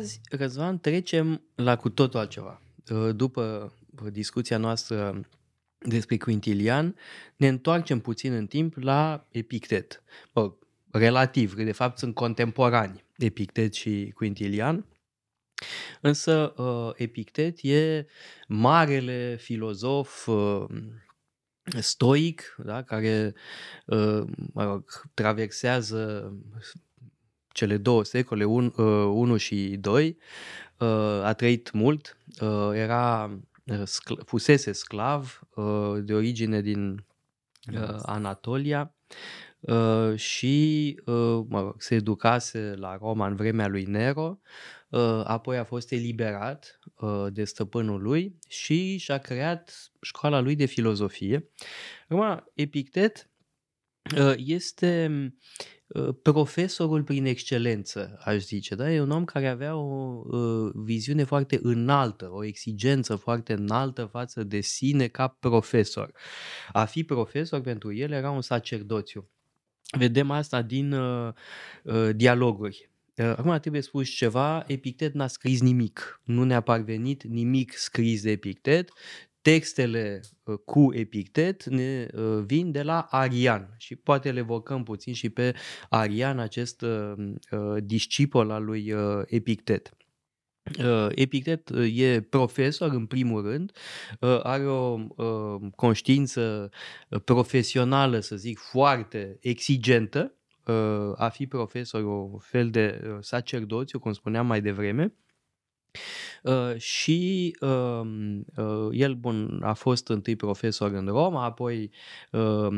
azi, Răzvan, trecem la cu totul altceva. Uh, după discuția noastră despre Quintilian, ne întoarcem puțin în timp la Epictet. Bă, relativ, că de fapt sunt contemporani Epictet și Quintilian. Însă uh, Epictet e marele filozof uh, stoic, da, care uh, mă rog, traversează cele două secole, 1 și 2, a trăit mult, era fusese sclav de origine din Anatolia și mă rog, se educase la Roma în vremea lui Nero, apoi a fost eliberat de stăpânul lui și și-a creat școala lui de filozofie. Acum, Epictet este profesorul prin excelență, aș zice. Da? E un om care avea o uh, viziune foarte înaltă, o exigență foarte înaltă față de sine ca profesor. A fi profesor pentru el era un sacerdoțiu. Vedem asta din uh, uh, dialoguri. Acum trebuie spus ceva, Epictet n-a scris nimic, nu ne-a parvenit nimic scris de Epictet, textele uh, cu Epictet ne uh, vin de la Arian și poate le evocăm puțin și pe Arian, acest uh, discipol al lui Epictet. Epictet e profesor în primul rând, are o conștiință profesională, să zic, foarte exigentă, a fi profesor, o fel de sacerdoțiu, cum spuneam mai devreme, Uh, și uh, uh, el bun, a fost întâi profesor în Roma, apoi uh,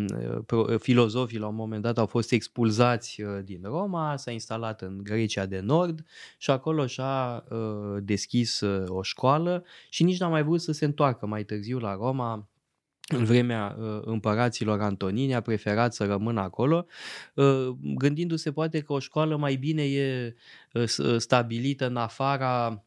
pro, filozofii la un moment dat au fost expulzați uh, din Roma, s-a instalat în Grecia de Nord și acolo și-a uh, deschis uh, o școală și nici n-a mai vrut să se întoarcă. Mai târziu la Roma, în vremea uh, împăraților Antonini, a preferat să rămână acolo, uh, gândindu-se poate că o școală mai bine e uh, stabilită în afara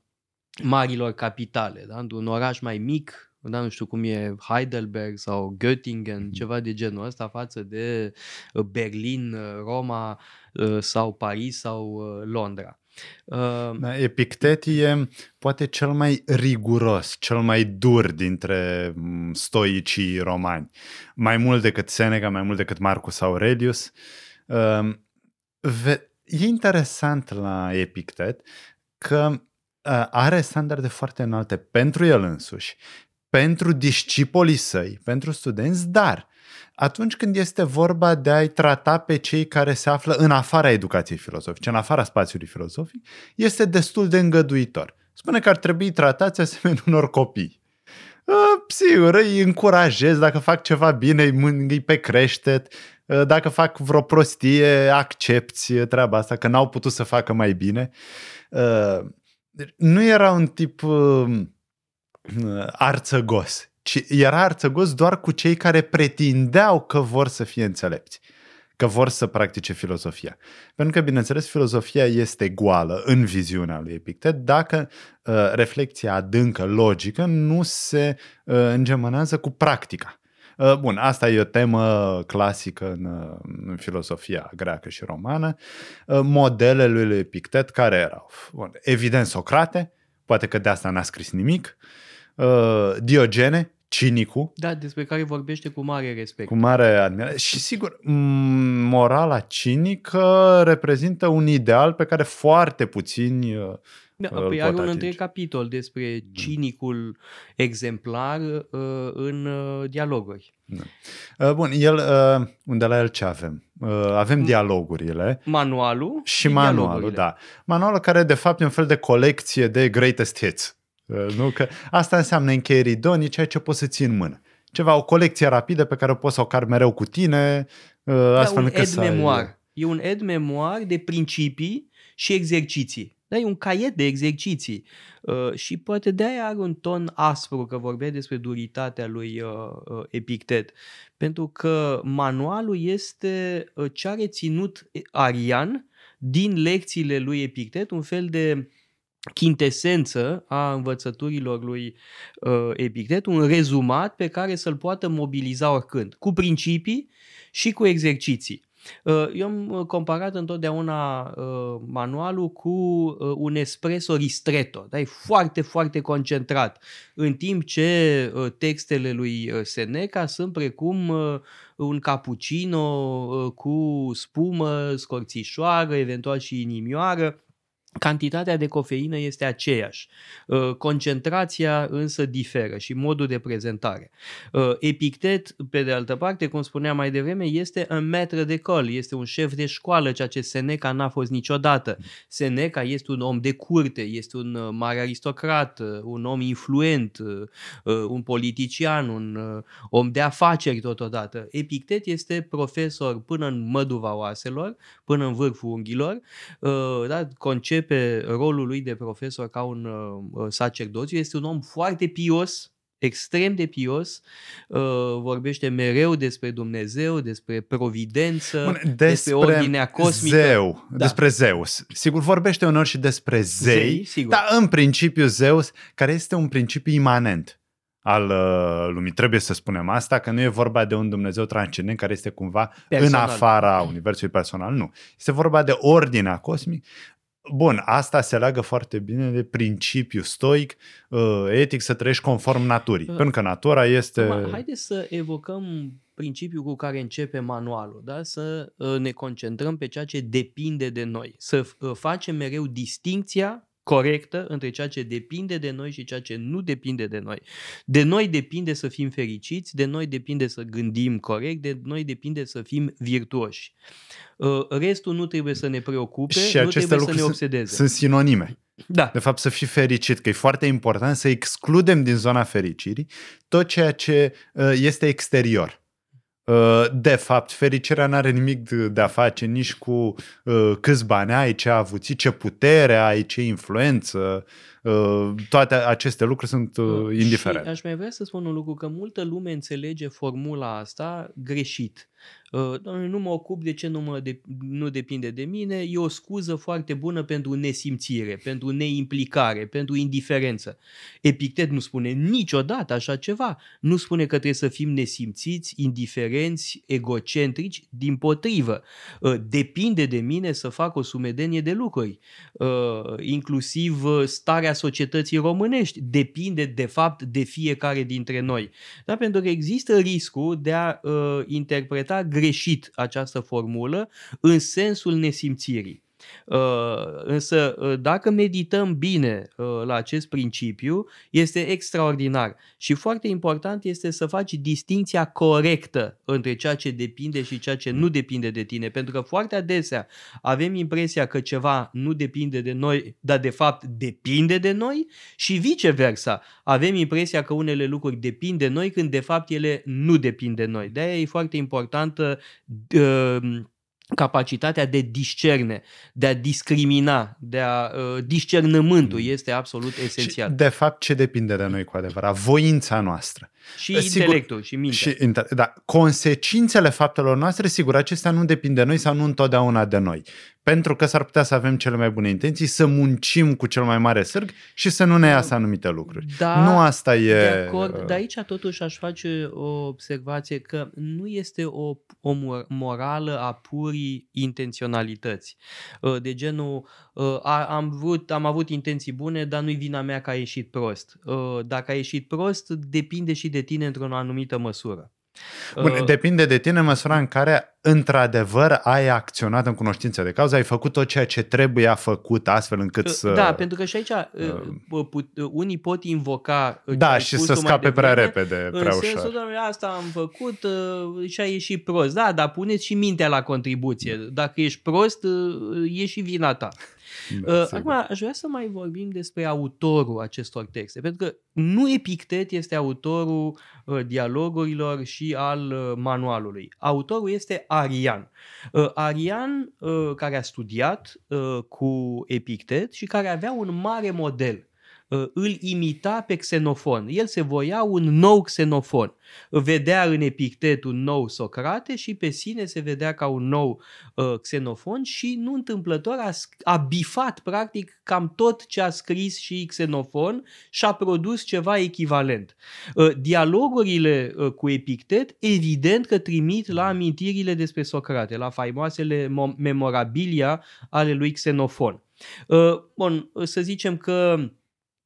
marilor capitale, da? un oraș mai mic, da, nu știu cum e Heidelberg sau Göttingen, mm-hmm. ceva de genul ăsta față de uh, Berlin, uh, Roma uh, sau Paris sau Londra. Da, Epictet e poate cel mai riguros, cel mai dur dintre mm, stoicii romani. Mai mult decât Seneca, mai mult decât Marcus Aurelius. E interesant la Epictet că Uh, are standarde foarte înalte pentru el însuși, pentru discipolii săi, pentru studenți, dar atunci când este vorba de a-i trata pe cei care se află în afara educației filozofice, în afara spațiului filozofic, este destul de îngăduitor. Spune că ar trebui tratați asemenea unor copii. Uh, sigur, îi încurajez, dacă fac ceva bine, îi mângâi pe creștet, uh, dacă fac vreo prostie, accepti treaba asta, că n-au putut să facă mai bine. Deci nu era un tip uh, arțăgos, ci era arțăgos doar cu cei care pretindeau că vor să fie înțelepți, că vor să practice filozofia. Pentru că, bineînțeles, filozofia este goală în viziunea lui Epictet dacă uh, reflexia adâncă, logică, nu se uh, îngemânează cu practica. Uh, bun, asta e o temă clasică în, uh, în filosofia greacă și romană. Uh, modelele lui Epictet care erau? Bun, evident Socrate, poate că de asta n-a scris nimic, Diogene, cinicul. Da, despre care vorbește cu mare respect. Cu mare admirație. Și sigur, morala cinică reprezintă un ideal pe care foarte puțini da, păi are un întreg capitol despre mm. cinicul exemplar uh, în uh, dialoguri. Da. Uh, bun, el, uh, unde la el ce avem? Uh, avem mm. dialogurile. Manualul și manualul, da. Manualul care de fapt e un fel de colecție de greatest hits. Uh, nu? Că asta înseamnă încheieri idonii, ceea ce poți să ții în mână. Ceva, o colecție rapidă pe care o poți să o car mereu cu tine, uh, da, astfel un ed memoir. Ai... E un ed memoir de principii și exerciții. Da, e un caiet de exerciții uh, și poate de aia are un ton aspru că vorbea despre duritatea lui uh, uh, Epictet. Pentru că manualul este uh, ce a reținut Arian din lecțiile lui Epictet, un fel de chintesență a învățăturilor lui uh, Epictet, un rezumat pe care să-l poată mobiliza oricând, cu principii și cu exerciții. Uh, eu am comparat întotdeauna uh, manualul cu uh, un espresso ristretto. Da? E foarte, foarte concentrat. În timp ce textele lui Seneca sunt precum un cappuccino cu spumă, scorțișoară, eventual și inimioară Cantitatea de cofeină este aceeași. Uh, concentrația însă diferă și modul de prezentare. Uh, Epictet, pe de altă parte, cum spuneam mai devreme, este un maître de col, este un șef de școală, ceea ce Seneca n-a fost niciodată. Seneca este un om de curte, este un uh, mare aristocrat, un om influent, un politician, un om de afaceri totodată. Epictet este profesor până în măduva oaselor, până în vârful unghilor, da? concept începe rolul lui de profesor ca un uh, uh, sacerdoțiu, este un om foarte pios, extrem de pios, uh, vorbește mereu despre Dumnezeu, despre providență, Bun, despre, despre ordinea cosmică. Zeu, da. despre Zeus. Sigur, vorbește unor și despre zei, zei dar în principiu Zeus, care este un principiu imanent al uh, lumii. Trebuie să spunem asta, că nu e vorba de un Dumnezeu transcendent care este cumva personal. în afara universului personal, nu. Este vorba de ordinea cosmică Bun, asta se leagă foarte bine de principiu stoic, uh, etic, să trăiești conform naturii. Uh, pentru că natura este... Acum, haideți să evocăm principiul cu care începe manualul, da? să uh, ne concentrăm pe ceea ce depinde de noi, să facem mereu distinția corectă între ceea ce depinde de noi și ceea ce nu depinde de noi. De noi depinde să fim fericiți, de noi depinde să gândim corect, de noi depinde să fim virtuoși. Uh, restul nu trebuie să ne preocupe, și nu trebuie să ne obsedeze. Sunt sinonime. Da. De fapt, să fii fericit, că e foarte important să excludem din zona fericirii tot ceea ce uh, este exterior. Uh, de fapt, fericirea nu are nimic de a face nici cu câți bani ai, ce avuții, ce putere ai, ce influență. Toate aceste lucruri sunt indiferente. Și aș mai vrea să spun un lucru, că multă lume înțelege formula asta greșit. Uh, Doamne, nu mă ocup de ce nu, mă de, nu depinde de mine, e o scuză foarte bună pentru nesimțire, pentru neimplicare, pentru indiferență. Epictet nu spune niciodată așa ceva. Nu spune că trebuie să fim nesimțiți, indiferenți, egocentrici, din potrivă. Uh, depinde de mine să fac o sumedenie de lucruri, uh, inclusiv starea societății românești. Depinde de fapt de fiecare dintre noi. Da? Pentru că există riscul de a interpreta greșit această formulă în sensul nesimțirii. Uh, însă, uh, dacă medităm bine uh, la acest principiu, este extraordinar și foarte important este să faci distinția corectă între ceea ce depinde și ceea ce nu depinde de tine, pentru că foarte adesea avem impresia că ceva nu depinde de noi, dar de fapt depinde de noi și viceversa. Avem impresia că unele lucruri depind de noi când de fapt ele nu depind de noi. De-aia e foarte importantă uh, capacitatea de discerne, de a discrimina, de a uh, discernământul mm. este absolut esențial. Și de fapt ce depinde de noi cu adevărat? Voința noastră. Și sigur, intelectul și mintea. Și, da, consecințele faptelor noastre, sigur, acestea nu depind de noi sau nu întotdeauna de noi. Pentru că s-ar putea să avem cele mai bune intenții, să muncim cu cel mai mare sârg și să nu ne iasă anumite lucruri. Da, nu asta e... De acord, uh, dar aici totuși aș face o observație că nu este o, o morală a purii intenționalități. Uh, de genul, uh, am, vrut, am avut intenții bune, dar nu-i vina mea că a ieșit prost. Dacă a ieșit prost, depinde și de tine într-o anumită măsură. Bun, uh, depinde de tine măsura în care într-adevăr ai acționat în cunoștință de cauză, ai făcut tot ceea ce trebuie a făcut astfel încât uh, să... Da, pentru că și aici uh, put, unii pot invoca... Da, și să scape prea repede, prea în ușor. Sensul, doamne, asta am făcut și a ieșit prost. Da, dar puneți și mintea la contribuție. Dacă ești prost, e și vina ta. Da, uh, Acum, aș vrea să mai vorbim despre autorul acestor texte, pentru că nu Epictet este autorul uh, dialogurilor și al uh, manualului. Autorul este Arian. Uh, Arian, uh, care a studiat uh, cu Epictet și care avea un mare model uh, îl imita pe Xenofon. El se voia un nou Xenofon. Vedea în Epictet un nou Socrate și pe sine se vedea ca un nou uh, Xenofon și nu întâmplător a, a bifat practic cam tot ce a scris și Xenofon și a produs ceva echivalent. Uh, dialogurile uh, cu Epictet evident că trimit la amintirile despre Socrate, la faimoasele memorabilia ale lui Xenofon. Uh, bun, să zicem că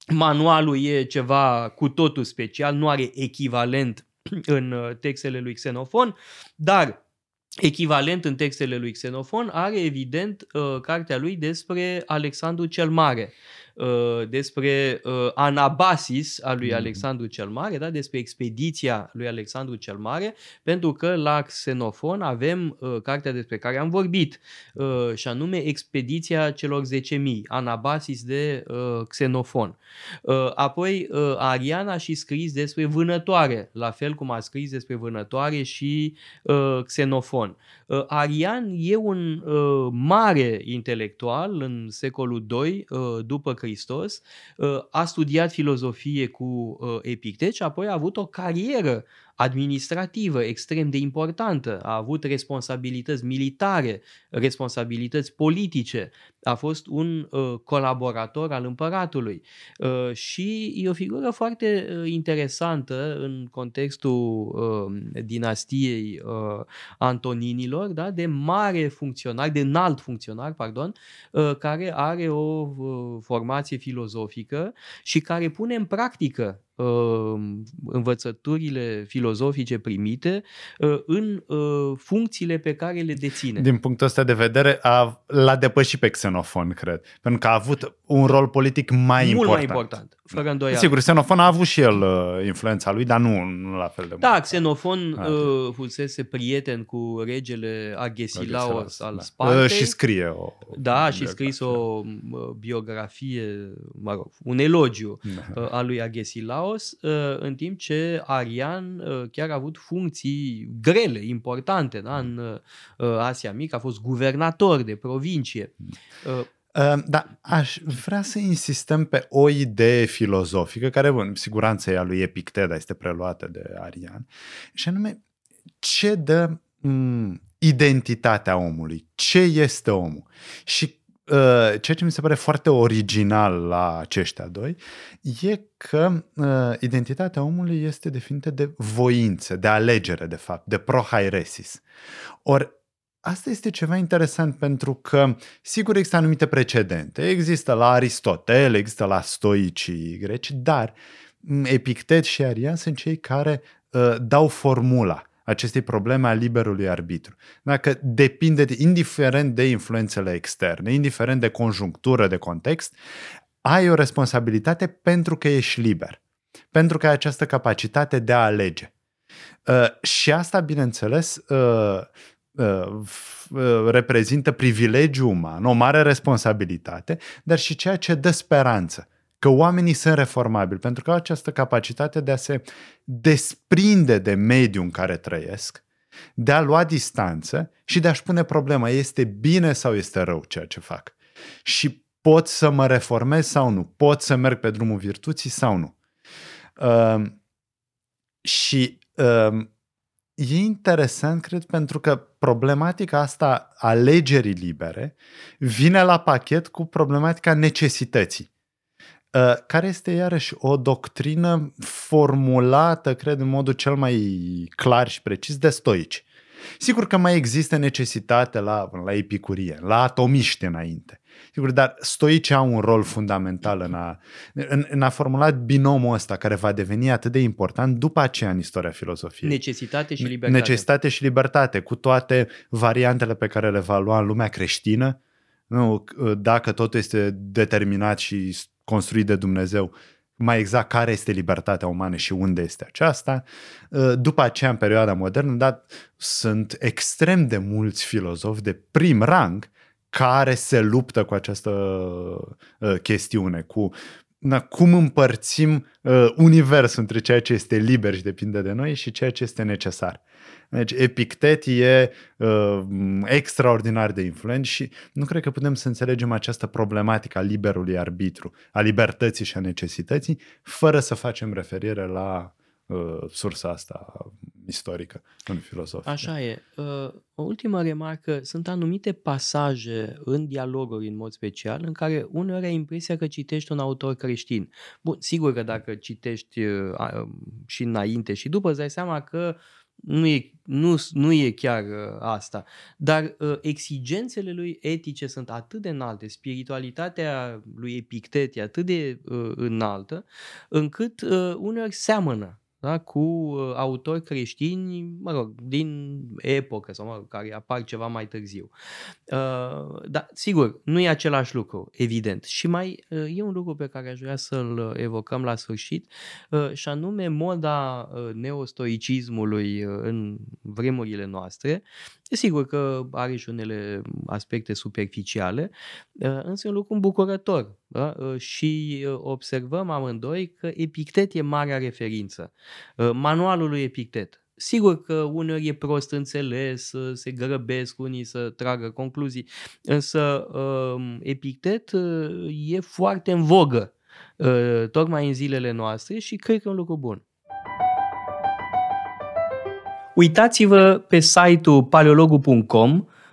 manualul e ceva cu totul special, nu are echivalent în uh, textele lui Xenofon, dar echivalent în textele lui Xenofon are evident uh, cartea lui despre Alexandru cel Mare. Uh, despre uh, Anabasis a lui mm. Alexandru cel Mare, da? despre expediția lui Alexandru cel Mare, pentru că la Xenofon avem uh, cartea despre care am vorbit, uh, și anume Expediția celor 10.000, Anabasis de uh, Xenofon. Uh, apoi uh, Arian a și scris despre vânătoare, la fel cum a scris despre vânătoare și uh, Xenofon. Uh, Arian e un uh, mare intelectual în secolul II uh, după Hristos, uh, a studiat filozofie cu uh, Epictet și apoi a avut o carieră administrativă extrem de importantă, a avut responsabilități militare, responsabilități politice, a fost un uh, colaborator al împăratului. Uh, și e o figură foarte uh, interesantă în contextul uh, dinastiei uh, Antoninilor, da, de mare funcționar, de înalt funcționar, pardon, uh, care are o uh, formație filozofică și care pune în practică uh, învățăturile filozofice primite uh, în uh, funcțiile pe care le deține. Din punctul ăsta de vedere, a, l-a depășit pe Xenofon, cred. Pentru că a avut un rol politic mai Mult important. mai important, fără îndoială. Sigur, Xenofon a avut și el uh, influența lui, dar nu, nu la fel de mult. Da, Xenofon uh, fusese prieten cu regele Agesilaos al da. Spartei. Uh, și scrie o Da, și scris o biografie, mă rog, un elogiu da. uh, al lui Agesilaos, uh, în timp ce Arian uh, chiar a avut funcții grele, importante da, în uh, Asia Mică, a fost guvernator de provincie. Uh, Ehm, da, aș vrea să insistăm pe o idee filozofică, care, bun, siguranță e a lui Epictet, este preluată de Arian, și anume, ce dă m- identitatea omului? Ce este omul? Și uh, ceea ce mi se pare foarte original la aceștia doi e că uh, identitatea omului este definită de voință, de alegere, de fapt, de prohairesis. Ori Asta este ceva interesant pentru că, sigur, există anumite precedente. Există la Aristotel, există la stoicii greci, dar Epictet și Arian sunt cei care uh, dau formula acestei probleme a liberului arbitru. Dacă depinde, de, indiferent de influențele externe, indiferent de conjunctură, de context, ai o responsabilitate pentru că ești liber, pentru că ai această capacitate de a alege. Uh, și asta, bineînțeles, uh, Uh, uh, reprezintă privilegiu uman, o mare responsabilitate, dar și ceea ce dă speranță. Că oamenii sunt reformabili, pentru că au această capacitate de a se desprinde de mediul în care trăiesc, de a lua distanță și de a-și pune problema, este bine sau este rău ceea ce fac. Și pot să mă reformez sau nu, pot să merg pe drumul virtuții sau nu. Uh, și uh, e interesant, cred, pentru că problematica asta alegerii libere vine la pachet cu problematica necesității, uh, care este iarăși o doctrină formulată, cred, în modul cel mai clar și precis de stoici. Sigur că mai există necesitate la, la epicurie, la atomiști înainte. Sigur, dar stoicii au un rol fundamental în a, în, în a formula binomul ăsta care va deveni atât de important după aceea în istoria filozofiei. Necesitate și libertate. Necesitate și libertate, cu toate variantele pe care le va lua în lumea creștină. Nu, dacă totul este determinat și construit de Dumnezeu, mai exact care este libertatea umană și unde este aceasta. După aceea, în perioada modernă, dar sunt extrem de mulți filozofi de prim rang care se luptă cu această uh, chestiune, cu na, cum împărțim uh, universul între ceea ce este liber și depinde de noi și ceea ce este necesar. Deci Epictet e uh, extraordinar de influent și nu cred că putem să înțelegem această problematică a liberului arbitru, a libertății și a necesității, fără să facem referire la uh, sursa asta istorică în filosofie. Așa e. Uh, o ultimă remarcă, sunt anumite pasaje în dialoguri în mod special în care uneori ai impresia că citești un autor creștin. Bun, sigur că dacă citești uh, și înainte și după îți dai seama că nu e, nu, nu e chiar uh, asta. Dar uh, exigențele lui etice sunt atât de înalte, spiritualitatea lui Epictet e atât de uh, înaltă, încât uh, uneori seamănă da? cu uh, autori creștini, mă rog, din epocă sau mă rog, care apar ceva mai târziu. Uh, dar, sigur, nu e același lucru, evident. Și mai uh, e un lucru pe care aș vrea să-l evocăm la sfârșit, uh, și anume moda uh, neostoicismului uh, în vremurile noastre, E sigur că are și unele aspecte superficiale, uh, însă e un lucru îmbucurător. Da? Uh, și uh, observăm amândoi că Epictet e marea referință. Manualul lui Epictet. Sigur că uneori e prost înțeles, se grăbesc unii să tragă concluzii, însă um, Epictet e foarte în vogă tocmai în zilele noastre și cred că e un lucru bun. Uitați-vă pe site-ul paleologu.com,